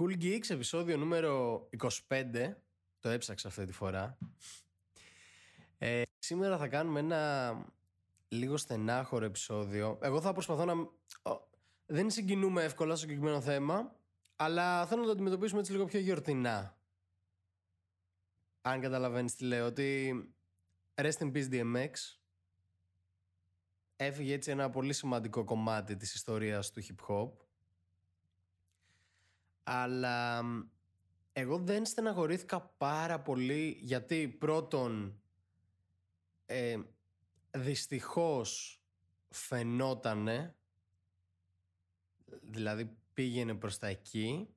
Cool Geeks, επεισόδιο νούμερο 25. Το έψαξα αυτή τη φορά. Ε, σήμερα θα κάνουμε ένα λίγο στενάχωρο επεισόδιο. Εγώ θα προσπαθώ να... Δεν συγκινούμε εύκολα στο συγκεκριμένο θέμα, αλλά θέλω να το αντιμετωπίσουμε έτσι λίγο πιο γιορτινά. Αν καταλαβαίνεις τι λέω, ότι Rest in Peace DMX έφυγε έτσι ένα πολύ σημαντικό κομμάτι της ιστορίας του hip hop αλλά εγώ δεν στεναχωρήθηκα πάρα πολύ γιατί πρώτον ε, δυστυχώς φαινότανε δηλαδή πήγαινε προς τα εκεί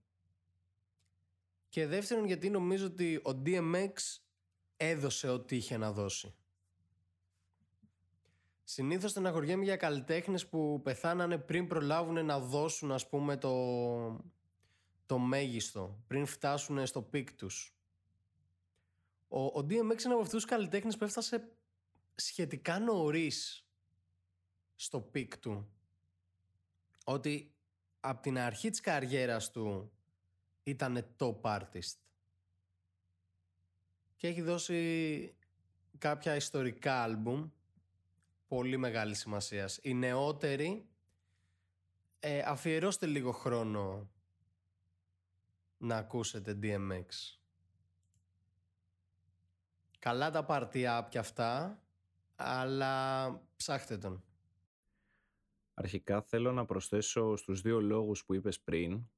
και δεύτερον γιατί νομίζω ότι ο DMX έδωσε ό,τι είχε να δώσει. Συνήθως στεναχωριέμαι για καλλιτέχνες που πεθάνανε πριν προλάβουν να δώσουν ας πούμε το, το μέγιστο πριν φτάσουν στο peak τους. Ο, ο DMX είναι από αυτούς τους καλλιτέχνες που έφτασε σχετικά νωρίς στο peak του. Ότι από την αρχή της καριέρας του ήταν top artist. Και έχει δώσει κάποια ιστορικά άλμπουμ πολύ μεγάλης σημασίας. Οι νεότεροι ε, αφιερώστε λίγο χρόνο να ακούσετε DMX. Καλά τα παρτιά και αυτά, αλλά ψάχτε τον. Αρχικά θέλω να προσθέσω στους δύο λόγους που είπες πριν.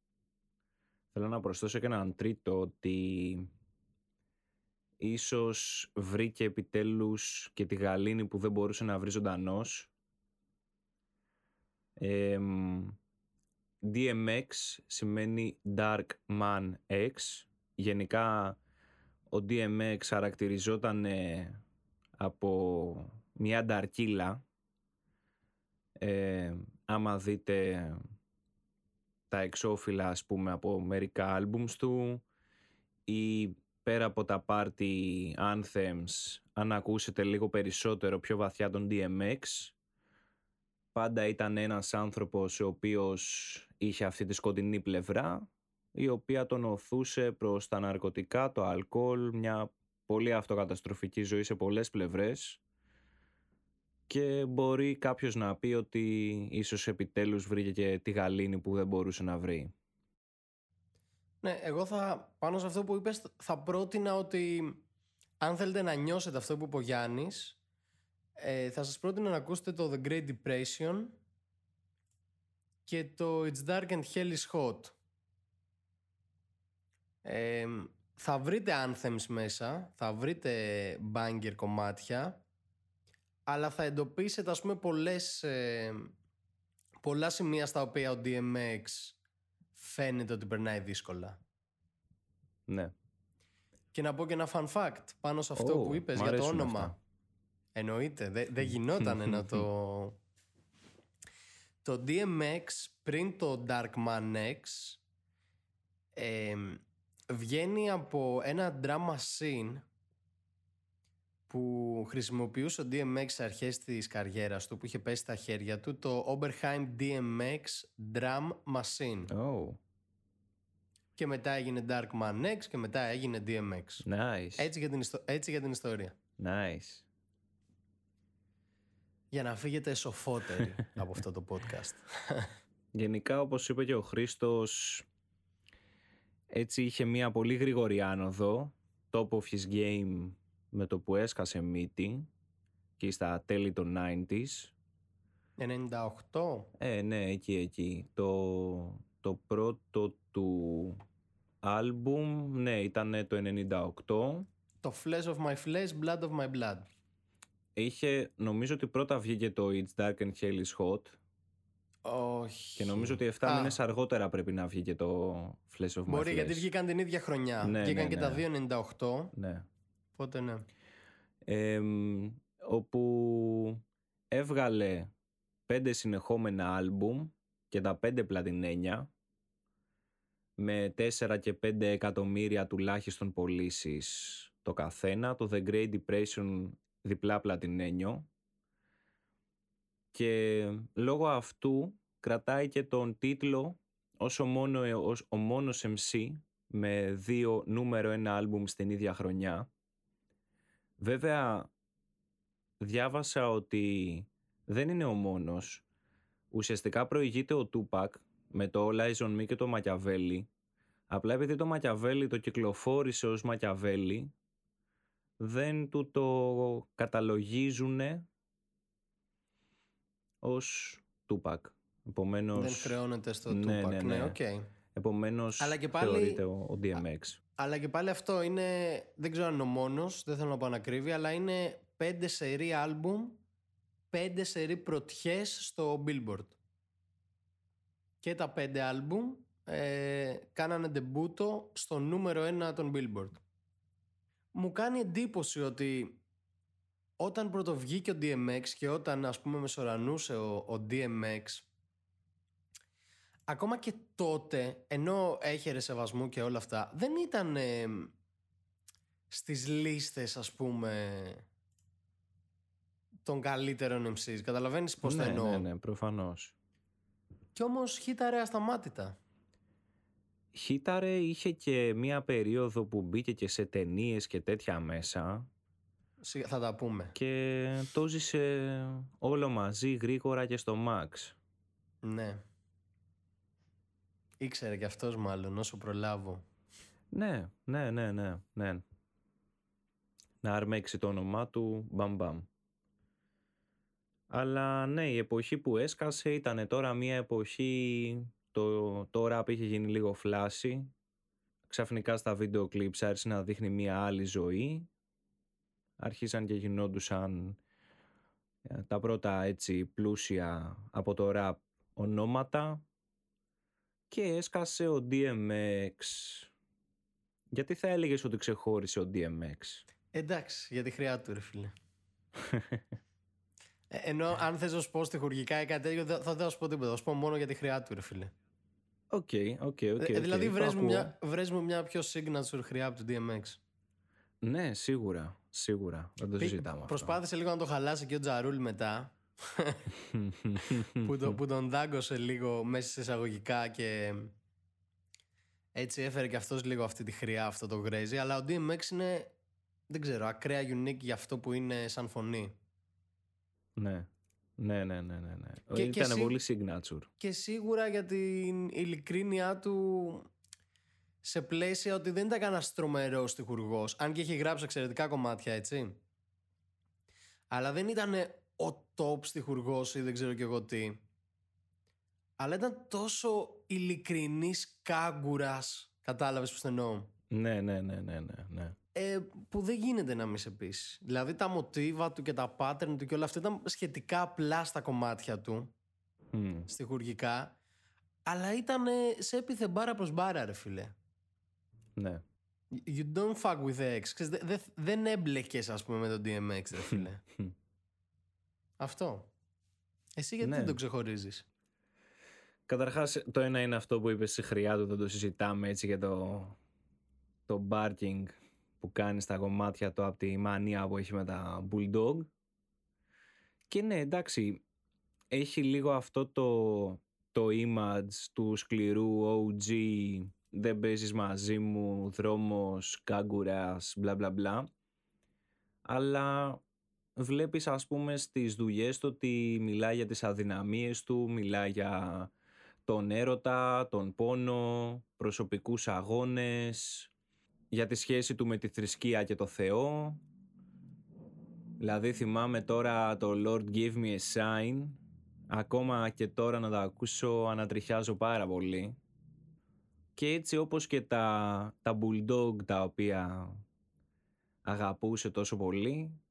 Θέλω να προσθέσω και έναν τρίτο ότι ίσως βρήκε επιτέλους και τη γαλήνη που δεν μπορούσε να βρει ζωντανός. Ε, DMX σημαίνει Dark Man X. Γενικά ο DMX χαρακτηριζόταν από μια νταρκύλα. Ε, άμα δείτε τα εξώφυλλα ας πούμε από μερικά άλμπουμς του ή πέρα από τα party anthems αν ακούσετε λίγο περισσότερο πιο βαθιά τον DMX πάντα ήταν ένας άνθρωπος ο οποίος είχε αυτή τη σκοτεινή πλευρά η οποία τον οθούσε προς τα ναρκωτικά, το αλκοόλ, μια πολύ αυτοκαταστροφική ζωή σε πολλές πλευρές και μπορεί κάποιος να πει ότι ίσως επιτέλους βρήκε και τη γαλήνη που δεν μπορούσε να βρει. Ναι, εγώ θα πάνω σε αυτό που είπες θα πρότεινα ότι αν θέλετε να νιώσετε αυτό που είπε ο Γιάννης ε, θα σας πρότεινα να ακούσετε το The Great Depression και το It's Dark and Hell is Hot. Ε, θα βρείτε anthems μέσα, θα βρείτε banger κομμάτια, αλλά θα εντοπίσετε ας πούμε πολλές, ε, πολλά σημεία στα οποία ο DMX φαίνεται ότι περνάει δύσκολα. Ναι. Και να πω και ένα fun fact πάνω σε αυτό που είπες για το όνομα. Εννοείται, δεν γινόταν να το... Το DMX πριν το Darkman X ε, βγαίνει από ένα drum machine που χρησιμοποιούσε ο DMX στις αρχές της καριέρας του που είχε πέσει στα χέρια του το Oberheim DMX Drum Machine. Oh. Και μετά έγινε Darkman X και μετά έγινε DMX. Nice. Έτσι για την, έτσι για την ιστορία. Nice για να φύγετε σοφότεροι από αυτό το podcast. Γενικά όπως είπε και ο Χρήστος έτσι είχε μια πολύ γρήγορη άνοδο. Top of his game με το που έσκασε μύτη και στα τέλη των 90s 98 Ε ναι εκεί εκεί. Το, το πρώτο του άλμπουμ ναι ήταν το 98 Το Flesh of My Flesh, Blood of My Blood Είχε, νομίζω ότι πρώτα βγήκε το It's Dark and Hell is Hot. Όχι. Και νομίζω ότι 7 μήνες αργότερα πρέπει να βγει και το Flesh of My Μπορεί γιατί βγήκαν την ίδια χρονιά. Ναι, βγήκαν ναι, και ναι. τα 2,98. Ναι. Οπότε ναι. Ε, όπου έβγαλε πέντε συνεχόμενα άλμπουμ και τα πέντε πλατινένια με 4 και 5 εκατομμύρια τουλάχιστον πωλήσεις το καθένα. Το The Great Depression διπλά πλατινένιο και λόγω αυτού κρατάει και τον τίτλο όσο μόνο, ως, ο μόνος MC με δύο νούμερο ένα άλμπουμ στην ίδια χρονιά. Βέβαια, διάβασα ότι δεν είναι ο μόνος. Ουσιαστικά προηγείται ο Τούπακ με το All Eyes on Me και το Μακιαβέλη. Απλά επειδή το Μακιαβέλη το κυκλοφόρησε ως Μακιαβέλη, δεν του το καταλογίζουν ως Τούπακ. Επομένως, Δεν χρεώνεται στο ναι, Tupac. ναι, Ναι, ναι. οκ. Επομένως Αλλά και πάλι- θεωρείται ο, ο DMX. Αλλά και πάλι αυτό είναι, δεν ξέρω αν είναι ο μόνος, δεν θέλω να πω ανακρίβεια, αλλά είναι πέντε σερί άλμπουμ, πέντε σερί πρωτιές στο Billboard. Και τα πέντε άλμπουμ ε, κάνανε ντεμπούτο στο νούμερο ένα των Billboard. Μου κάνει εντύπωση ότι όταν πρωτοβγήκε ο DMX και όταν ας πούμε μεσορανούσε ο, ο DMX ακόμα και τότε ενώ έχερε σεβασμού και όλα αυτά δεν ήταν ε, στις λίστες ας πούμε των καλύτερων MCs καταλαβαίνεις πως ναι, το εννοώ. ναι, ναι, προφανώς. και όμως χύταρε ασταμάτητα Χίταρε είχε και μία περίοδο που μπήκε και σε ταινίες και τέτοια μέσα Σιγά- θα τα πούμε και το ζήσε όλο μαζί γρήγορα και στο Max. ναι ήξερε και αυτός μάλλον όσο προλάβω Ναι, ναι, ναι, ναι, ναι. Να αρμέξει το όνομά του, μπαμ μπαμ. Αλλά ναι, η εποχή που έσκασε ήταν τώρα μια εποχή, το, το rap είχε γίνει λίγο φλάση. Ξαφνικά στα βίντεο clips άρχισε να δείχνει μια άλλη ζωή. Άρχισαν και γινόντουσαν ε, τα πρώτα έτσι πλούσια από το rap ονόματα και έσκασε ο DMX. Γιατί θα έλεγες ότι ξεχώρισε ο DMX. εντάξει για τη χρειά του ρε φίλε Ε, Ενώ αν θες να σου πω στοιχουργικά ή κάτι τέτοιο δεν θα δεν θα σου πω τίποτα. Θα σου πω μόνο για τη χροιά του, ρε φίλε. OK, ok, ok. Ε, δηλαδή, οκ, το βρες μου, ακούω. μια, βρες μου μια πιο signature χροιά από το DMX. Ναι, σίγουρα, σίγουρα. Δεν το Πή- συζητάμε αυτό. Προσπάθησε λίγο να το χαλάσει και ο Ja Rule μετά. που, το, που τον δάγκωσε λίγο μέσα σε εισαγωγικά και έτσι έφερε και αυτός λίγο αυτή τη χροιά, αυτό το crazy. Αλλά ο DMX είναι, δεν ξέρω, ακραία unique για αυτό που είναι σαν φωνή. ναι. Ναι, ναι, ναι, ναι. ναι. Και- και Ήταν εσύ- πολύ signature. και σίγουρα για την ειλικρίνειά του σε πλαίσια ότι δεν ήταν κανένας τρομερός τυχουργός. Αν και έχει γράψει εξαιρετικά κομμάτια, έτσι. Αλλά δεν ήταν ο top τυχουργός ή δεν ξέρω κι εγώ τι. Αλλά ήταν τόσο ειλικρινής κάγκουρας. Κατάλαβες πώ το εννοώ. Ναι, ναι, ναι, ναι, ναι, ναι. Ε, που δεν γίνεται να μη σε πείσει. Δηλαδή τα μοτίβα του και τα pattern του και όλα αυτά ήταν σχετικά απλά στα κομμάτια του Μμ. στιχουργικά, αλλά ήταν σε έπιθε μπάρα προς μπάρα, ρε φίλε. Ναι. You don't fuck with the ex. Ξέρεις, δε- δε- δεν έμπλεκες, ας πούμε, με τον DMX, ρε φίλε. Αυτό. Εσύ γιατί Ναι. δεν το ξεχωρίζεις; Καταρχάς, το ένα είναι αυτό που είπες στη χρειά του, δεν το συζητάμε έτσι για το, το barking που κάνει στα κομμάτια του από τη μανία που έχει με τα Bulldog. Και ναι, εντάξει, έχει λίγο αυτό το, το image του σκληρού OG, δεν παίζεις μαζί μου, δρόμος, κάγκουρας, μπλα μπλα μπλα. Αλλά βλέπεις ας πούμε στις δουλειές του ότι μιλάει για τις αδυναμίες του, μιλάει για τον έρωτα, τον πόνο, προσωπικούς αγώνες, για τη σχέση του με τη θρησκεία και το Θεό. Δηλαδή θυμάμαι τώρα το Lord Give Me a Sign, ακόμα και τώρα να το ακούσω ανατριχιάζω πάρα πολύ. Και έτσι όπως και τα, τα Bulldog τα οποία αγαπούσε τόσο πολύ,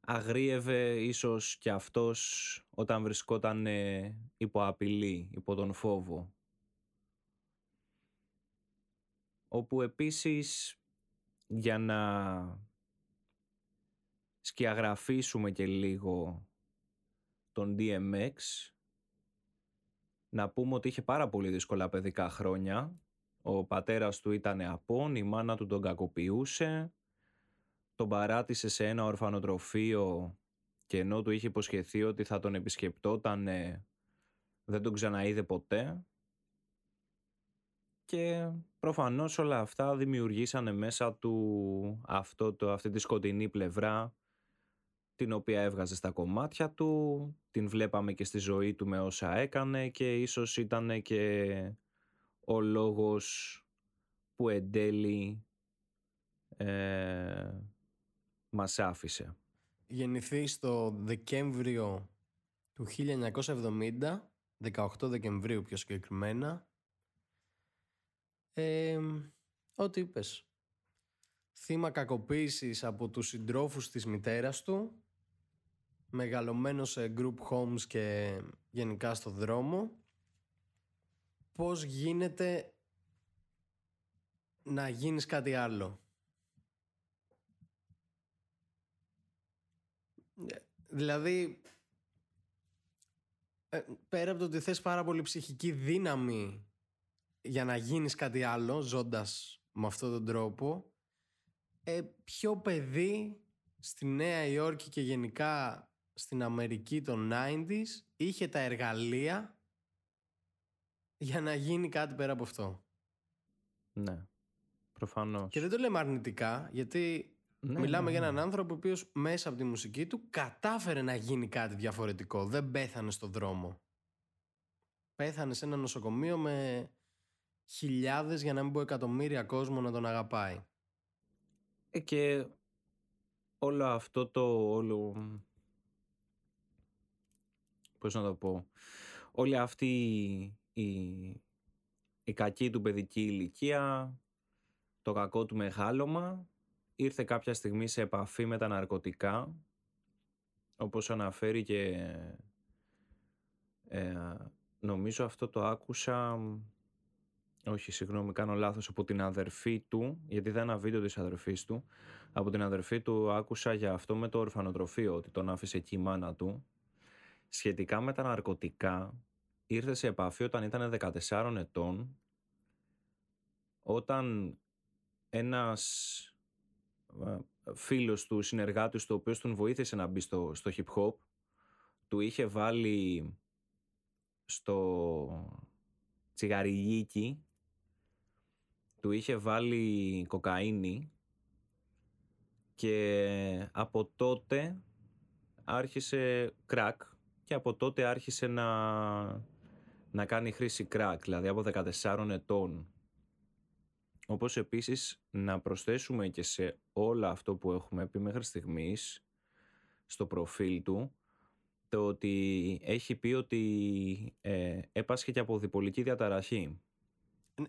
αγρίευε ίσως και αυτός όταν βρισκόταν ε, υπό απειλή, υπό τον φόβο. Όπου επίσης για να σκιαγραφίσουμε και λίγο τον DMX να πούμε ότι είχε πάρα πολύ δύσκολα παιδικά χρόνια. Ο πατέρας του ήταν απόν, η μάνα του τον κακοποιούσε, τον παράτησε σε ένα ορφανοτροφείο και ενώ του είχε υποσχεθεί ότι θα τον επισκεπτόταν δεν τον ξαναείδε ποτέ και προφανώς όλα αυτά δημιουργήσανε μέσα του αυτό το, αυτή τη σκοτεινή πλευρά την οποία έβγαζε στα κομμάτια του, την βλέπαμε και στη ζωή του με όσα έκανε και ίσως ήταν και ο λόγος που εν τέλει ε, μας άφησε. Γεννηθεί στο Δεκέμβριο του 1970, 18 Δεκεμβρίου πιο συγκεκριμένα. Ε, ό,τι είπες. Θύμα κακοποίησης από τους συντρόφους της μητέρας του, μεγαλωμένος σε group homes και γενικά στο δρόμο. Πώς γίνεται να γίνεις κάτι άλλο; Δηλαδή, ε, πέρα από το ότι θες πάρα πολύ ψυχική δύναμη για να γίνεις κάτι άλλο ζώντας με αυτόν τον τρόπο, ε, ποιο παιδί στη Νέα Υόρκη και γενικά στην Αμερική των 90s είχε τα εργαλεία για να γίνει κάτι πέρα από αυτό. Ναι, προφανώς. Και δεν το λέμε αρνητικά, γιατί ναι, μιλάμε ναι, για έναν ναι. άνθρωπο ο οποίος μέσα από τη μουσική του κατάφερε να γίνει κάτι διαφορετικό. Δεν πέθανε στο δρόμο. Πέθανε σε ένα νοσοκομείο με χιλιάδες, για να μην πω εκατομμύρια κόσμο να τον αγαπάει. Ε, και όλο αυτό το όλο πώς να το πω, όλη αυτή η, η κακή του παιδική ηλικία, το κακό του μεγάλωμα, ήρθε κάποια στιγμή σε επαφή με τα ναρκωτικά, όπως αναφέρει και ε, νομίζω αυτό το άκουσα, όχι συγγνώμη κάνω λάθος, από την αδερφή του, γιατί δεν ένα βίντεο της αδερφής του, από την αδερφή του άκουσα για αυτό με το ορφανοτροφείο, ότι τον άφησε εκεί η μάνα του. Σχετικά με τα ναρκωτικά ήρθε σε επαφή όταν ήταν 14 ετών όταν ένας ε, φίλος του, συνεργάτης του, ο οποίος τον βοήθησε να μπει στο, στο hip hop, του είχε βάλει στο τσιγαριγίκι, του είχε βάλει κοκαίνη και από τότε άρχισε κρακ και από τότε άρχισε να, να κάνει χρήση crack, δηλαδή από 14 ετών. Όπως επίσης να προσθέσουμε και σε όλα αυτό που έχουμε πει μέχρι στιγμής στο προφίλ του το ότι έχει πει ότι ε, έπασχε και από διπολική διαταραχή.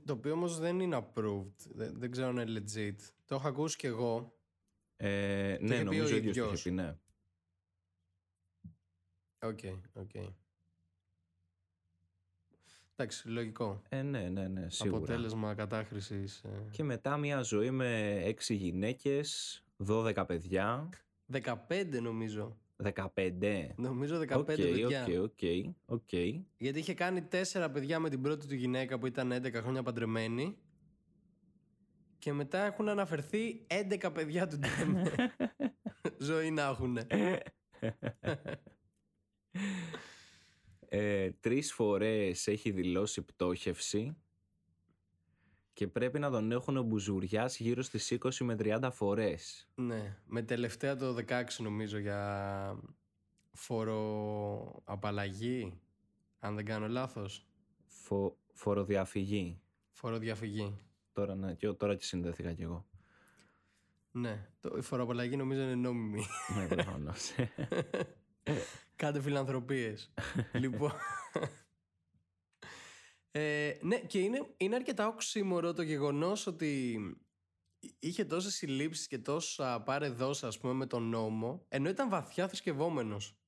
Το οποίο όμως δεν είναι approved, δεν, δεν ξέρω αν είναι legit. Το έχω ακούσει κι εγώ. Ε, ναι, νομίζω ίδιος το είχε πει, ναι. OK, ok. Εντάξει, λογικό. Ε, ναι, ναι, ναι, σίγουρα. Αποτέλεσμα κατάχρησης. Ε... Και μετά μια ζωή με έξι γυναίκες, 12 παιδιά. 15 νομίζω. 15. Νομίζω 15 okay, παιδιά. OK, ok, οκ. Γιατί είχε κάνει 4 παιδιά με την πρώτη του γυναίκα που ήταν 11 χρόνια παντρεμένοι. Και μετά έχουν αναφερθεί 11 παιδιά του Ζωή να έχουν. ε, τρεις φορές έχει δηλώσει πτώχευση και πρέπει να τον έχουν μπουζουριάσει γύρω στις 20 με 30 φορές. Ναι, με τελευταία το 16 νομίζω για φοροαπαλλαγή, αν δεν κάνω λάθος. Φο, φοροδιαφυγή. Φοροδιαφυγή. Τώρα, ναι, και, τώρα και συνδέθηκα κι εγώ. Ναι, το, η φοροαπαλλαγή νομίζω είναι νόμιμη. ναι, προφανώς. Κάντε φιλανθρωπίες. λοιπόν. Ε, ναι, και είναι, είναι αρκετά οξύμορο το γεγονός ότι είχε τόσες συλλήψεις και τόσα πάρε δόσα ας πούμε με τον νόμο ενώ ήταν βαθιά θρησκευόμενος.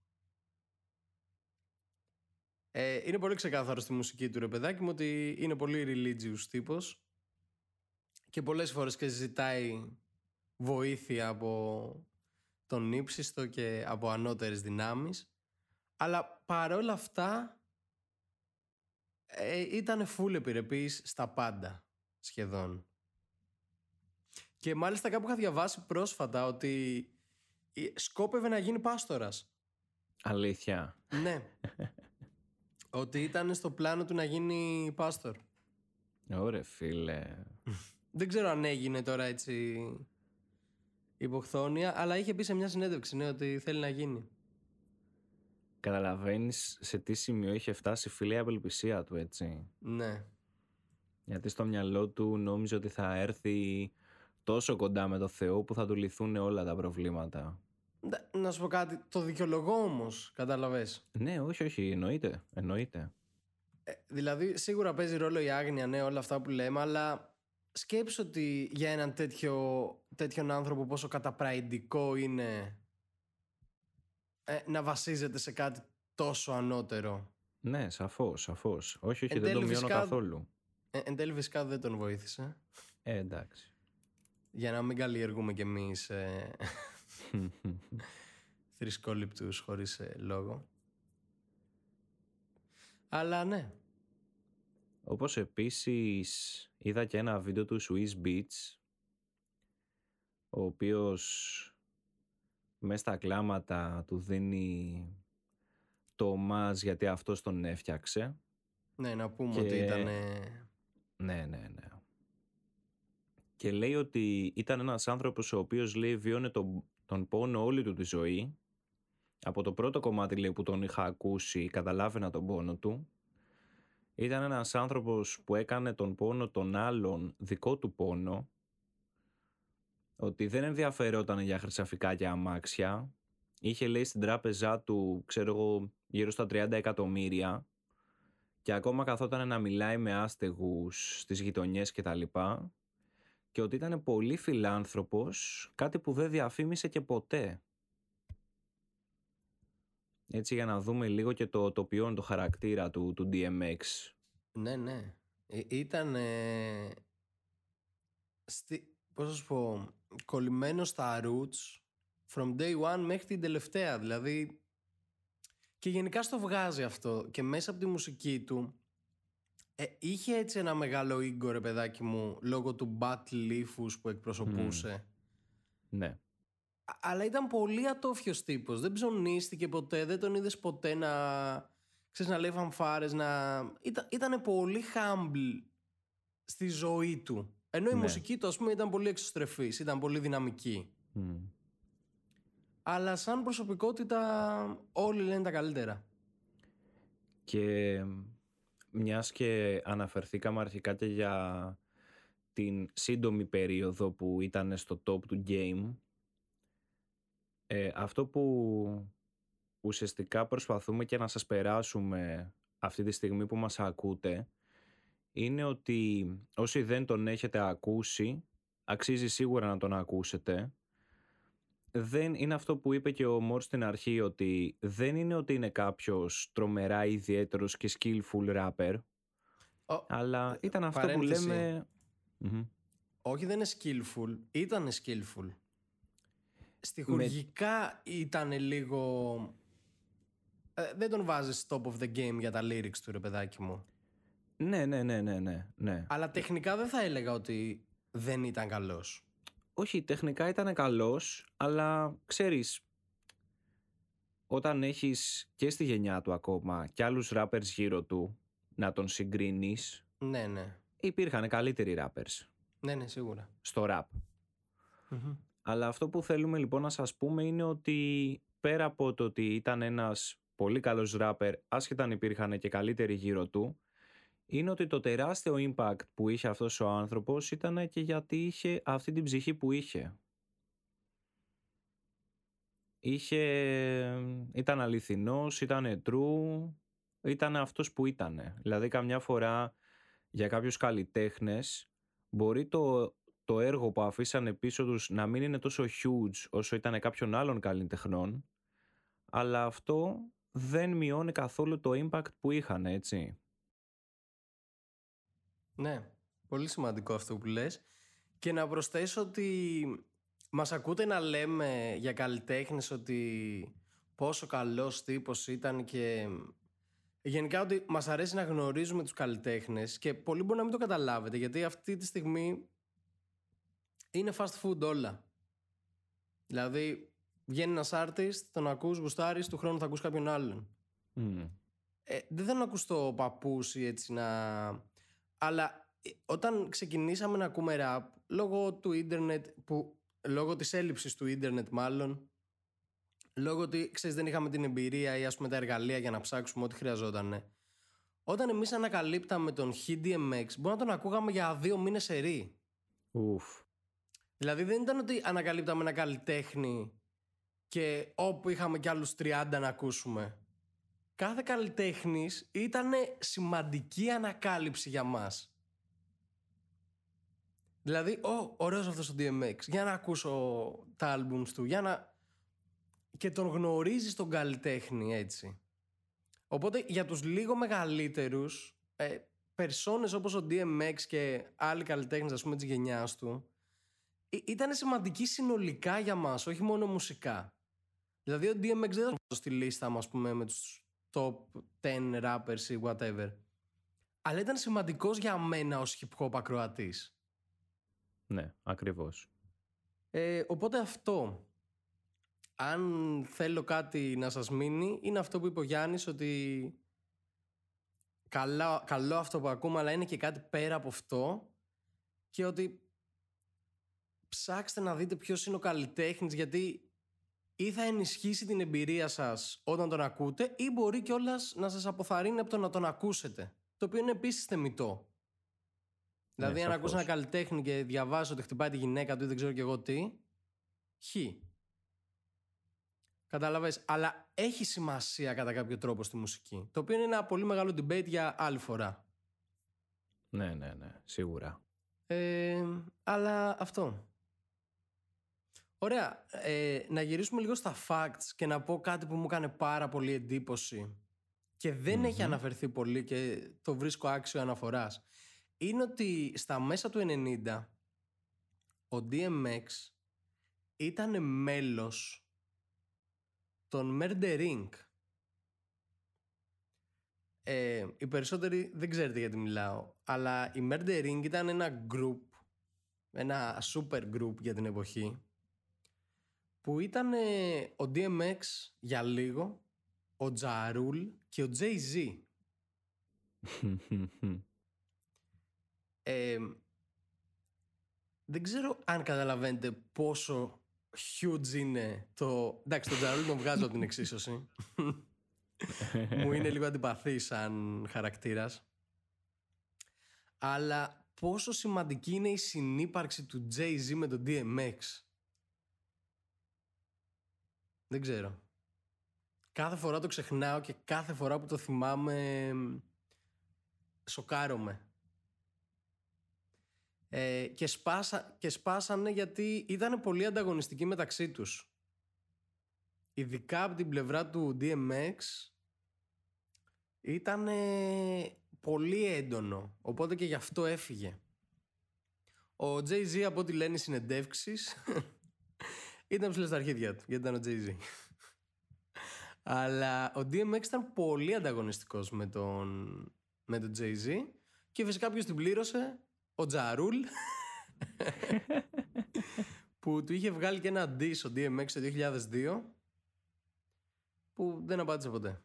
Ε, είναι πολύ ξεκάθαρο στη μουσική του ρε παιδάκι μου ότι είναι πολύ religious τύπος και πολλές φορές και ζητάει βοήθεια από τον ύψιστο και από ανώτερες δυνάμεις αλλά παρόλα αυτά ε, ήταν φούλε επιρρεπής στα πάντα σχεδόν. Και μάλιστα κάπου είχα διαβάσει πρόσφατα ότι σκόπευε να γίνει πάστορας. Αλήθεια. Ναι. ότι ήταν στο πλάνο του να γίνει πάστορ. Ωραία φίλε. Δεν ξέρω αν έγινε τώρα έτσι υποχθόνια, αλλά είχε πει σε μια συνέντευξη ναι, ότι θέλει να γίνει. Καταλαβαίνεις σε τι σημείο είχε φτάσει φίλε η απελπισία του έτσι. Ναι. Γιατί στο μυαλό του νόμιζε ότι θα έρθει τόσο κοντά με το Θεό που θα του λυθούν όλα τα προβλήματα. Ντα- Να σου πω κάτι, το δικαιολογώ όμως, κατάλαβες; Ναι, όχι, όχι, εννοείται. εννοείται. δηλαδή, σίγουρα παίζει ρόλο η άγνοια, ναι, όλα αυτά που λέμε, αλλά σκέψου ότι για έναν τέτοιο, τέτοιον άνθρωπο πόσο καταπραϊντικό είναι ε, να βασίζεται σε κάτι τόσο ανώτερο. Ναι, σαφώς, σαφώς. Όχι, όχι, Εν δεν το τέλει, μειώνω φυσικά- καθόλου. Ε, εν τέλει, φυσικά δεν τον βοήθησε. Ε, εντάξει. Για να μην καλλιεργούμε κι εμείς ε, θρησκόληπτους χωρίς ε, λόγο. Αλλά ναι, Όπως επίσης είδα και ένα βίντεο του Swiss Beats ο οποίος μέσα στα κλάματα του δίνει το ομάζ γιατί αυτός τον έφτιαξε. ναι, να πούμε Και- ότι ήταν... Ναι, ναι, ναι. Και λέει ότι ήταν ένας άνθρωπος ο οποίος λέει βιώνε τον, τον πόνο όλη του τη ζωή. Από το πρώτο κομμάτι λέει που τον είχα ακούσει καταλάβαινα τον πόνο του. Ήταν ένας άνθρωπος που έκανε τον πόνο των άλλων δικό του πόνο. Ότι δεν ενδιαφερόταν για χρυσαφικά και αμάξια. Είχε λέει στην τράπεζά του, ξέρω εγώ, γύρω στα 30 εκατομμύρια και ακόμα καθόταν να μιλάει με άστεγους στις γειτονιές και τα λοιπά και ότι ήταν πολύ φιλάνθρωπος, κάτι που δεν διαφήμισε και ποτέ. Έτσι για να δούμε λίγο και το τοπιόν, το χαρακτήρα του, του DMX. Ναι, ναι. Ε, ήταν... Ε, στη, πώς να σου πω... Κολλημένος στα roots from day one μέχρι την τελευταία. Δηλαδή... Και γενικά στο βγάζει αυτό. Και μέσα από τη μουσική του... Ε, είχε έτσι ένα μεγάλο ego, ρε παιδάκι μου, λόγω του battle ύφους που εκπροσωπούσε. Ναι. Α- Αλλά ήταν πολύ ατόφιος τύπος. Δεν ψωνίστηκε ποτέ, δεν τον είδες ποτέ να... Ξέρεις, να λέει φανφάρες, να... Ήταν, ήτανε πολύ humble στη ζωή του. Ενώ η Ναι. μουσική του, ας πούμε, ήταν πολύ εξωστρεφής, ήταν πολύ δυναμική. Μμ. Αλλά σαν προσωπικότητα όλοι λένε τα καλύτερα. Και μιας και αναφερθήκαμε αρχικά και για την σύντομη περίοδο που ήταν στο top του game ε, αυτό που ουσιαστικά προσπαθούμε και να σας περάσουμε αυτή τη στιγμή που μας ακούτε είναι ότι όσοι δεν τον έχετε ακούσει αξίζει σίγουρα να τον ακούσετε δεν είναι αυτό που είπε και ο Μόρ στην αρχή ότι δεν είναι ότι είναι κάποιος τρομερά ιδιαίτερος και skillful rapper Ο, αλλά ήταν αυτό παρένθεση. που λέμε Μμμ. όχι δεν είναι skillful, ήταν skillful. Στοιχουργικά ήταν λίγο... Ε, δεν τον βάζεις top of the game για τα lyrics του ρε παιδάκι μου. Ναι ναι ναι ναι ναι ναι Αλλά τεχνικά δεν θα έλεγα ότι δεν ήταν καλός. όχι τεχνικά ήταν καλός αλλά ξέρεις όταν έχεις και στη γενιά του ακόμα και άλλους rappers γύρω του να τον συγκρίνεις Ναι, ναι. υπήρχαν καλύτεροι rappers Ναι, ναι, σίγουρα. στο rap Αλλά αυτό που θέλουμε λοιπόν να σας πούμε είναι ότι πέρα από το ότι ήταν ένας πολύ καλός ράπερ, άσχετα αν υπήρχαν και καλύτεροι γύρω του, είναι ότι το τεράστιο impact που είχε αυτός ο άνθρωπος ήταν και γιατί είχε αυτή την ψυχή που είχε. Είχε, ήταν αληθινός, ήταν true, ήταν αυτός που ήταν. Δηλαδή καμιά φορά για κάποιους καλλιτέχνες μπορεί το, το έργο που αφήσανε πίσω τους να μην είναι τόσο huge όσο ήταν κάποιων άλλων καλλιτεχνών αλλά αυτό δεν μειώνει καθόλου το impact που είχαν έτσι. Ναι, πολύ σημαντικό αυτό που λες. Και να προσθέσω ότι μας ακούτε να λέμε για καλλιτέχνες ότι πόσο καλός τύπος ήταν και γενικά ότι μας αρέσει να γνωρίζουμε τους καλλιτέχνες και πολλοί μπορεί να μην το καταλάβετε γιατί αυτή τη στιγμή είναι fast food όλα. Δηλαδή βγαίνει ένας artist, τον ακούς, γουστάρεις, του χρόνου θα ακούς κάποιον άλλον. Μμ. Ε, δεν θέλω να ακούς το παππούς ή έτσι να... Αλλά ε, όταν ξεκινήσαμε να ακούμε rap, λόγω του ίντερνετ, που, λόγω της έλλειψης του ίντερνετ μάλλον, λόγω ότι ξέρεις, δεν είχαμε την εμπειρία ή ας πούμε τα εργαλεία για να ψάξουμε ό,τι χρειαζόταν. Όταν εμείς ανακαλύπταμε τον HDMX, μπορεί να τον ακούγαμε για δύο μήνες ερή. Ουφ. Δηλαδή δεν ήταν ότι ανακαλύπταμε ένα καλλιτέχνη και όπου είχαμε κι άλλους 30 να ακούσουμε. Κάθε καλλιτέχνης ήταν σημαντική ανακάλυψη για μας. Δηλαδή, ο, ωραίος αυτός ο DMX, για να ακούσω τα albums του, για να... Και τον γνωρίζεις τον καλλιτέχνη έτσι. Οπότε για τους λίγο μεγαλύτερους, ε, περσόνες όπως ο DMX και άλλοι καλλιτέχνες ας πούμε της γενιάς του, ήταν σημαντική συνολικά για μας, όχι μόνο μουσικά. Δηλαδή ο DMX δεν ήταν στη λίστα μας πούμε με τους top 10 rappers ή whatever. Αλλά ήταν σημαντικός για μένα ως hip hop ακροατής. Ναι, ακριβώς. Ε, οπότε αυτό. Αν θέλω κάτι να σας μείνει, είναι αυτό που είπε ο Γιάννης, ότι καλό, καλό αυτό που ακούμε, αλλά είναι και κάτι πέρα από αυτό και ότι ψάξτε να δείτε ποιος είναι ο καλλιτέχνης, γιατί ή θα ενισχύσει την εμπειρία σας όταν τον ακούτε ή μπορεί κιόλας να σας αποθαρρύνει από το να τον ακούσετε. Το οποίο είναι επίσης θεμητό. Δηλαδή, Ναι, αν ακούσει σαφώς. ένα καλλιτέχνη και διαβάσει ότι χτυπάει τη γυναίκα του ή δεν ξέρω κι εγώ τι, χ. Κατάλαβες, αλλά έχει σημασία κατά κάποιο τρόπο στη μουσική. Το οποίο είναι ένα πολύ μεγάλο debate για άλλη φορά. Ναι, ναι, ναι, σίγουρα. Ε, αλλά αυτό. Ωραία. Ε, να γυρίσουμε λίγο στα facts και να πω κάτι που μου έκανε πάρα πολύ εντύπωση και δεν έχει Μμμ. αναφερθεί πολύ και το βρίσκω άξιο αναφοράς. Είναι ότι στα μέσα του 90 ο DMX ήταν μέλος των Murder Inc. Ε, οι περισσότεροι δεν ξέρετε γιατί μιλάω, αλλά η Murder Inc. ήταν ένα group, ένα super group για την εποχή, που ήταν ε, ο DMX για λίγο, ο Τζαρούλ και ο Jay-Z. Ε, δεν ξέρω αν καταλαβαίνετε πόσο huge είναι το... Εντάξει, τον Τζαρούλ τον βγάζω από την εξίσωση. Μου είναι λίγο αντιπαθή σαν χαρακτήρας. Αλλά πόσο σημαντική είναι η συνύπαρξη του Jay-Z με τον DMX. Δεν ξέρω. Κάθε φορά το ξεχνάω και κάθε φορά που το θυμάμαι μ, σοκάρομαι. Ε, και, σπάσα, και σπάσανε γιατί ήταν πολύ ανταγωνιστικοί μεταξύ τους. Ειδικά από την πλευρά του DMX ήταν πολύ έντονο. Οπότε και γι' αυτό έφυγε. Ο Jay-Z από ό,τι λένε οι συνεντεύξεις ήταν ψηλά στα αρχίδια του γιατί ήταν ο Jay-Z. Αλλά ο DMX ήταν πολύ ανταγωνιστικός με τον, με τον Jay-Z και φυσικά ποιος την πλήρωσε; Ο Τζαρούλ που του είχε βγάλει και ένα diss ο DMX το 2002 που δεν απάντησε ποτέ.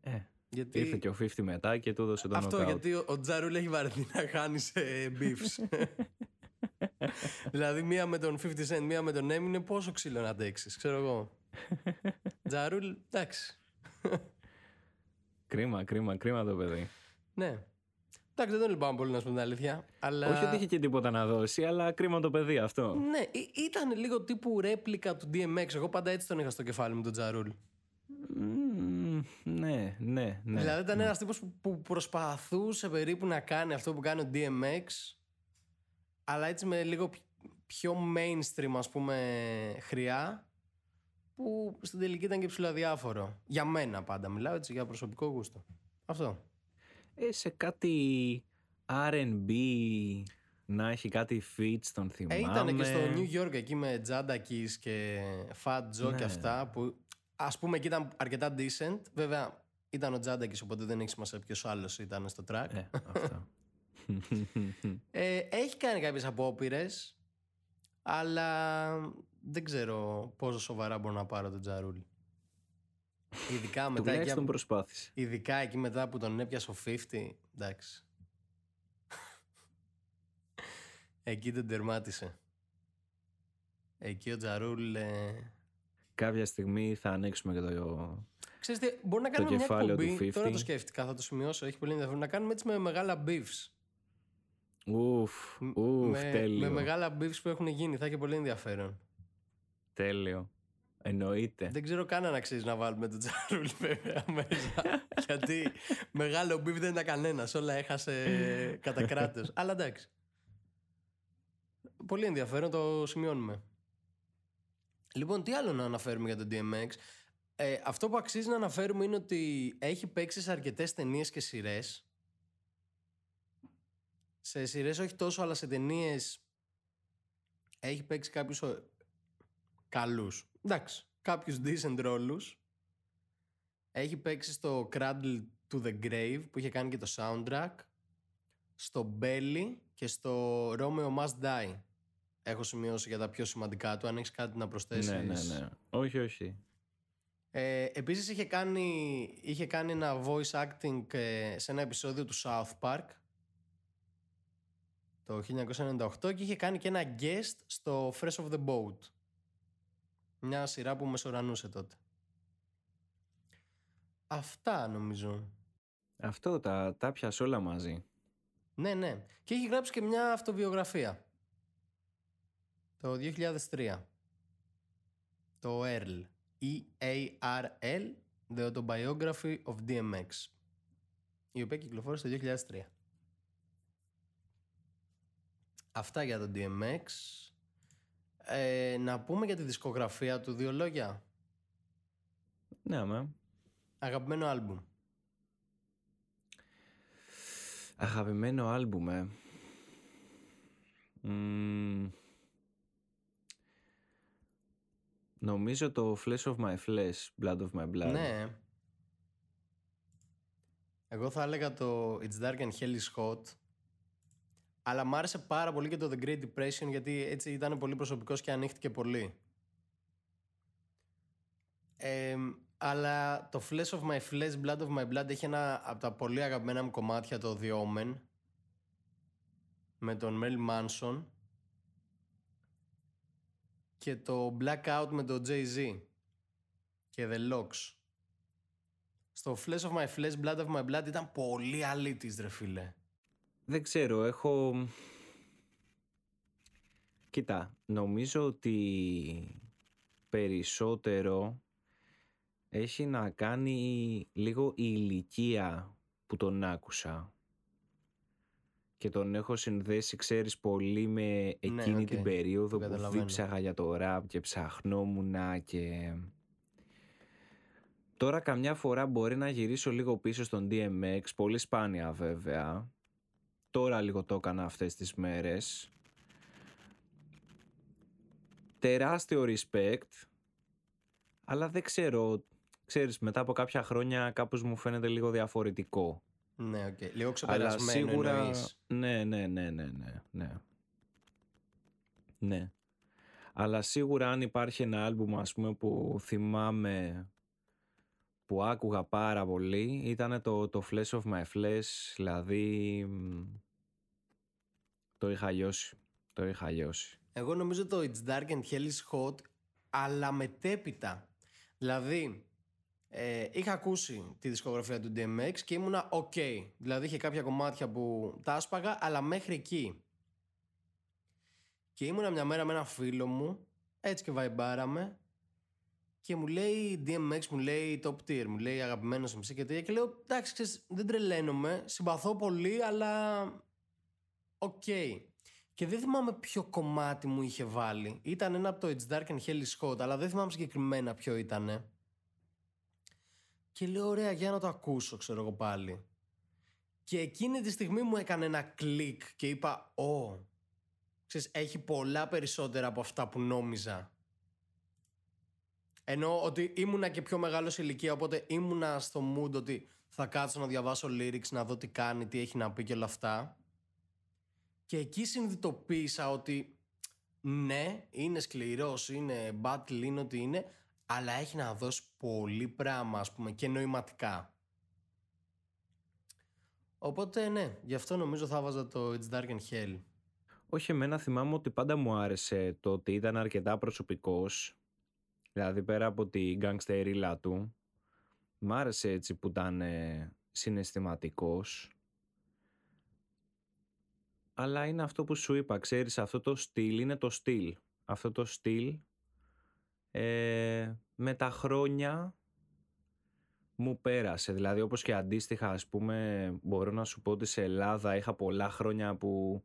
Ε, Γιατί... ήρθε και ο 50 μετά και του έδωσε τον Αυτό knockout. γιατί ο, ο Τζαρούλ έχει βαρεθεί να χάνει σε beefs. δηλαδή μία με τον 50 Cent, μία με τον Eminem πόσο ξύλο να αντέξεις, ξέρω εγώ. Τζαρούλ, εντάξει. Κρίμα, κρίμα, κρίμα το παιδί. Ναι. Εντάξει, δεν τον λυπάμαι πολύ να σου πω την αλήθεια. Αλλά... Όχι ότι είχε και τίποτα να δώσει, αλλά κρίμα το παιδί αυτό. Ναι, ή- ήταν λίγο τύπου ρέπλικα του DMX. Εγώ πάντα έτσι τον είχα στο κεφάλι μου τον Τζαρούλ. Μμμ, ναι, ναι, ναι. Δηλαδή ήταν ένας τύπος που, που προσπαθούσε περίπου να κάνει αυτό που κάνει ο DMX αλλά έτσι με λίγο πι- πιο mainstream ας πούμε χρειά που στην τελική ήταν και ψηλοδιάφορο. Για μένα πάντα μιλάω έτσι για προσωπικό γούστο. Αυτό. Ε, σε κάτι R&B να έχει κάτι feats τον θυμάμαι. Ε, ήταν και στο New York εκεί με Jada Kiss και Fat Joe και Ναι. αυτά που ας πούμε εκεί ήταν αρκετά decent. Βέβαια ήταν ο Jada Kiss οπότε δεν έχει σημασία ποιος άλλος ήταν στο track. Ε, αυτό. Ε, έχει κάνει κάποιες απόπειρες, αλλά δεν ξέρω πόσο σοβαρά μπορώ να πάρω τον Τζαρούλ. Ειδικά μετά, εκεί, Τουλάχιστον προσπάθησε. ειδικά εκεί μετά που τον έπιασε ο 50, εντάξει. Εκεί τον τερμάτισε. Εκεί ο Τζαρούλ... Ε... Κάποια στιγμή θα ανοίξουμε και το... Ξέρετε, μπορεί να κάνουμε μια εκπομπή, τώρα το σκέφτηκα, θα το σημειώσω, έχει πολύ ενδιαφέρον, να κάνουμε έτσι με μεγάλα beefs. Ουφ, ουφ, με, τέλειο. Με μεγάλα beefs που έχουν γίνει, θα έχει πολύ ενδιαφέρον. Τέλειο. Εννοείται. Δεν ξέρω καν αν αξίζει να βάλουμε τον Τζαρούλ βέβαια μέσα. γιατί μεγάλο beef δεν ήταν κανένας. Όλα έχασε κατά κράτος. Αλλά εντάξει. Πολύ ενδιαφέρον, το σημειώνουμε. Λοιπόν, τι άλλο να αναφέρουμε για τον DMX; Ε, αυτό που αξίζει να αναφέρουμε είναι ότι έχει παίξει σε αρκετές ταινίες και σειρές. Σε σειρές όχι τόσο, αλλά σε ταινίες έχει παίξει κάποιους καλούς. Εντάξει, κάποιους decent ρόλους. Έχει παίξει στο Cradle to the Grave που είχε κάνει και το soundtrack. Στο Belly και στο Romeo Must Die. Έχω σημειώσει για τα πιο σημαντικά του. Αν έχεις κάτι να προσθέσεις. Ναι, ναι, ναι. Όχι, όχι. Ε, επίσης είχε κάνει, είχε κάνει ένα voice acting ε, σε ένα επεισόδιο του South Park το 1998 και είχε κάνει και ένα guest στο Fresh of the Boat. Μια σειρά που μεσορανούσε τότε. Αυτά νομίζω. Αυτό τα, τα πιάσε όλα μαζί. Ναι, ναι. Και έχει γράψει και μια αυτοβιογραφία. Το 2003. Το Earl. E-A-R-L. The Autobiography of DMX. Η οποία κυκλοφόρησε το 2003. Αυτά για το DMX. Ε, να πούμε για τη δισκογραφία του δύο λόγια. Ναι, με. Αγαπημένο άλμπουμ. Αγαπημένο άλμπουμ, ε. νομίζω το Flesh of My Flesh, Blood of My Blood. Ναι. Εγώ θα έλεγα το It's Dark and Hell is Hot. Αλλά μ' άρεσε πάρα πολύ και το The Great Depression γιατί έτσι ήταν πολύ προσωπικός και ανοίχτηκε πολύ. αλλά το Flesh of My Flesh, Blood of My Blood έχει ένα από τα πολύ αγαπημένα μου κομμάτια το The Omen με τον Mel Manson και το Blackout με τον Jay-Z και The Locks. Στο Flesh of My Flesh, Blood of My Blood ήταν πολύ αλήτης ρε φίλε. Δεν ξέρω, έχω... Κοίτα, νομίζω ότι περισσότερο έχει να κάνει λίγο η ηλικία που τον άκουσα. Και τον έχω συνδέσει, ξέρεις, πολύ με ναι, εκείνη την περίοδο που δίψαγα για το ραπ και ψαχνόμουν και... Τώρα καμιά φορά μπορεί να γυρίσω λίγο πίσω στον DMX, πολύ σπάνια βέβαια, Τώρα λίγο το έκανα αυτές τις μέρες. Τεράστιο respect. Αλλά δεν ξέρω, ξέρεις, μετά από κάποια χρόνια κάπως μου φαίνεται λίγο διαφορετικό. Ναι, OK. Okay. Λίγο ξεπερασμένο Αλλά σίγουρα... Ναι, ναι, ναι, ναι, ναι, ναι. Ναι. Αλλά σίγουρα αν υπάρχει ένα άλμπουμ ας πούμε που θυμάμαι που άκουγα πάρα πολύ ήταν το, το Flesh of My Flesh, δηλαδή το είχα λιώσει, το είχα λιώσει. Εγώ νομίζω το It's Dark and Hell is Hot, αλλά μετέπειτα. Δηλαδή, ε, είχα ακούσει τη δισκογραφία του DMX και ήμουνα ok. Δηλαδή είχε κάποια κομμάτια που τα άσπαγα, αλλά μέχρι εκεί. Και ήμουνα μια μέρα με ένα φίλο μου, έτσι και βαϊμπάραμε, και μου λέει DMX, μου λέει top tier, μου λέει αγαπημένος MC και τέτοια. Και λέω εντάξει, ξέρεις, δεν τρελαίνομαι, συμπαθώ πολύ, αλλά OK. Okay. Και δεν θυμάμαι ποιο κομμάτι μου είχε βάλει. Ήταν ένα από το It's Dark and Hell is Hot, αλλά δεν θυμάμαι συγκεκριμένα ποιο ήταν. Και λέω, ωραία, για να το ακούσω, ξέρω εγώ πάλι. Και εκείνη τη στιγμή μου έκανε ένα κλικ και είπα, ω, ξέρεις, έχει πολλά περισσότερα από αυτά που νόμιζα. Ενώ ότι ήμουνα και πιο μεγάλος σε ηλικία, οπότε ήμουνα στο mood ότι θα κάτσω να διαβάσω lyrics, να δω τι κάνει, τι έχει να πει και όλα αυτά. Και εκεί συνειδητοποίησα ότι ναι, είναι σκληρός, είναι battle, είναι ό,τι είναι, αλλά έχει να δώσει πολύ πράγμα, ας πούμε, και νοηματικά. Οπότε ναι, γι' αυτό νομίζω θα βάζα το It's Dark and Hell. Όχι, εμένα θυμάμαι ότι πάντα μου άρεσε το ότι ήταν αρκετά προσωπικός. Δηλαδή πέρα από την γκάγκστερίλα του, μ' άρεσε έτσι που ήταν ε, συναισθηματικός. Αλλά είναι αυτό που σου είπα, ξέρεις, αυτό το στυλ είναι το στυλ. Αυτό το στυλ ε, με τα χρόνια μου πέρασε. Δηλαδή όπως και αντίστοιχα ας πούμε μπορώ να σου πω ότι σε Ελλάδα είχα πολλά χρόνια που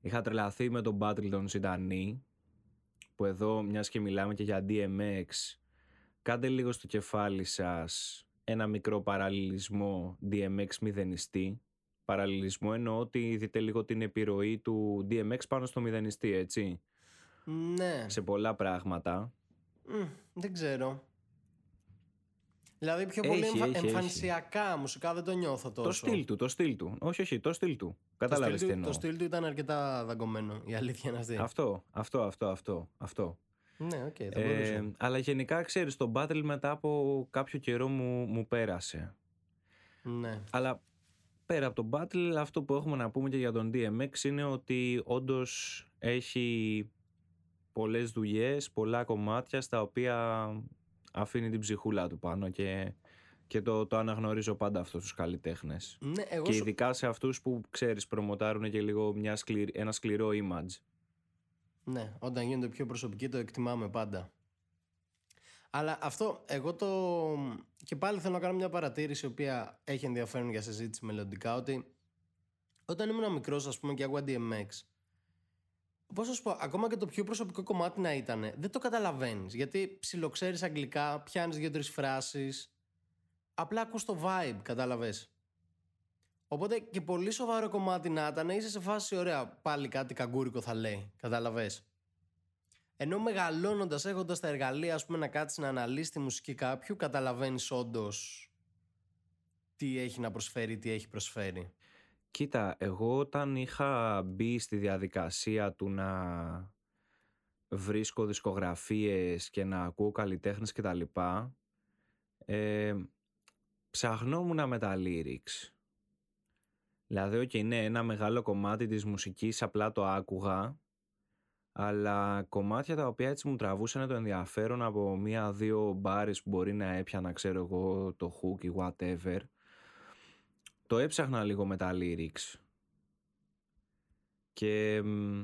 είχα τρελαθεί με τον Battle των Ζητανή που εδώ μιας και μιλάμε και για DMX κάντε λίγο στο κεφάλι σας ένα μικρό παραλληλισμό DMX μηδενιστή παραλληλισμό εννοώ ότι δείτε λίγο την επιρροή του DMX πάνω στο μηδενιστή έτσι Ναι. σε πολλά πράγματα Μμ, δεν ξέρω. Δηλαδή πιο Έχει, πολύ εμφα- έχει, έχει. εμφανισιακά μουσικά δεν το νιώθω τόσο. το στυλ του, το στυλ του όχι όχι το στυλ του Το κατάλαβες στυλ τι του- εννοώ Το στυλ του ήταν αρκετά δαγκωμένο, η αλήθεια είναι αυτή. αυτό, αυτό, αυτό, αυτό, αυτό. Ναι, οκ, θα μπορούσε. Ε, αλλά γενικά ξέρεις το battle μετά από κάποιο καιρό μου, μου πέρασε Ναι. αλλά πέρα από το battle αυτό που έχουμε να πούμε και για τον DMX είναι ότι όντως έχει πολλές δουλειές, πολλά κομμάτια στα οποία αφήνει την ψυχούλα του πάνω και, και το, το αναγνωρίζω πάντα αυτό στους καλλιτέχνες. ναι εγώ Και σου- ειδικά σε αυτούς που ξέρεις προμοτάρουν και λίγο μια σκληρ- ένα σκληρό image. Ναι, όταν γίνεται πιο προσωπική το εκτιμάμε πάντα. Αλλά αυτό, εγώ το... Και πάλι θέλω να κάνω μια παρατήρηση, η οποία έχει ενδιαφέρον για συζήτηση μελλοντικά, ότι όταν ήμουν μικρός, ας πούμε, και άκουγα DMX, πώς να σου πω, ακόμα και το πιο προσωπικό κομμάτι να ήταν, δεν το καταλαβαίνεις, γιατί ψιλοξέρεις αγγλικά, πιάνεις δύο-τρεις φράσεις, απλά ακούς το vibe, κατάλαβες. Οπότε και πολύ σοβαρό κομμάτι να ήταν, είσαι σε φάση ωραία. Πάλι κάτι καγκούρικο θα λέει. Κατάλαβες. Ενώ μεγαλώνοντας, έχοντας τα εργαλεία, ας πούμε, να κάτσεις να αναλύσεις τη μουσική κάποιου, καταλαβαίνεις όντως τι έχει να προσφέρει, τι έχει προσφέρει. Κοίτα, εγώ όταν είχα μπει στη διαδικασία του να βρίσκω δισκογραφίες και να ακούω καλλιτέχνες και τα λοιπά, ε, ψαχνόμουν με τα lyrics. Δηλαδή, ok, ναι, ένα μεγάλο κομμάτι της μουσικής απλά το άκουγα, αλλά κομμάτια τα οποία έτσι μου τραβούσαν το ενδιαφέρον από μία-δύο μπάρες που μπορεί να έπιανα, ξέρω εγώ, το hook ή whatever, το έψαχνα λίγο με τα lyrics. Και μ,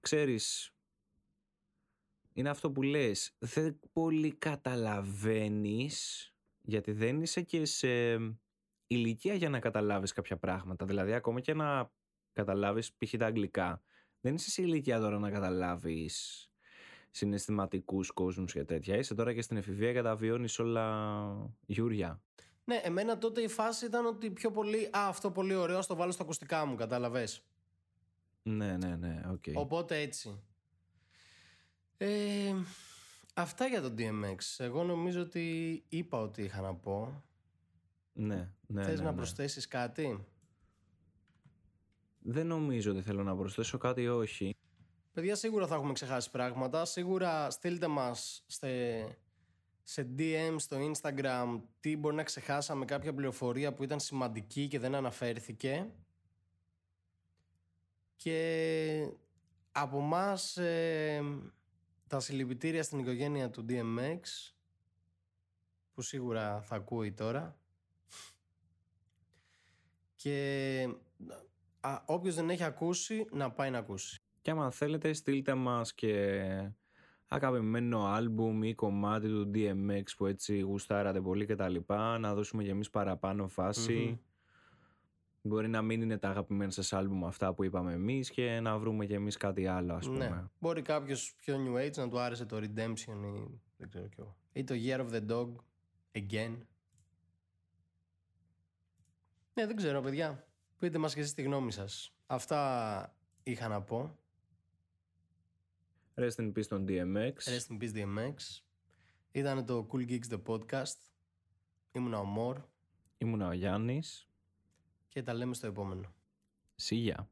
ξέρεις, είναι αυτό που λες, δεν πολύ καταλαβαίνεις γιατί δεν είσαι και σε ηλικία για να καταλάβεις κάποια πράγματα. Δηλαδή ακόμα και να καταλάβεις π.χ. τα αγγλικά, δεν είσαι σε ηλικία τώρα να καταλάβεις συναισθηματικούς κόσμους και τέτοια. Είσαι τώρα και στην εφηβεία και τα βιώνεις όλα γιούρια. Ναι, εμένα τότε η φάση ήταν ότι πιο πολύ. Α, αυτό πολύ ωραίο, ας το βάλω στα ακουστικά μου, κατάλαβες. Ναι, ναι, ναι, οκ. Οπότε έτσι. Ε, αυτά για το DMX. Εγώ νομίζω ότι είπα ότι είχα να πω. Ναι, ναι, Θες ναι, να ναι. προσθέσεις κάτι; Δεν νομίζω ότι θέλω να προσθέσω κάτι, όχι. Παιδιά, σίγουρα θα έχουμε ξεχάσει πράγματα. Σίγουρα στείλτε μας σε, σε DM στο Instagram τι μπορεί να ξεχάσαμε κάποια πληροφορία που ήταν σημαντική και δεν αναφέρθηκε. Και από μας τα συλληπιτήρια στην οικογένεια του DMX που σίγουρα θα ακούει τώρα. Και α, όποιος δεν έχει ακούσει να πάει να ακούσει. Και άμα θέλετε στείλτε μας και αγαπημένο άλμπουμ ή κομμάτι του DMX που έτσι γουστάρατε πολύ και τα λοιπά να δώσουμε και εμείς παραπάνω φάση. Μμμ. Μπορεί να μην είναι τα αγαπημένα σας άλμπουμ αυτά που είπαμε εμείς και να βρούμε και εμείς κάτι άλλο ας πούμε. Ναι. Μπορεί κάποιος πιο new age να του άρεσε το Redemption ή δεν ξέρω κι εγώ. Ή το Year of the Dog again. Ναι, δεν ξέρω, παιδιά. Πείτε μας και εσείς τη γνώμη σας. Αυτά είχα να πω. Rest in peace on DMX. Rest in peace DMX. Ήταν το Cool Geeks, the podcast. Ήμουνα ο Μωρ. Ήμουνα ο Γιάννης. Και τα λέμε στο επόμενο. Σύγχυα.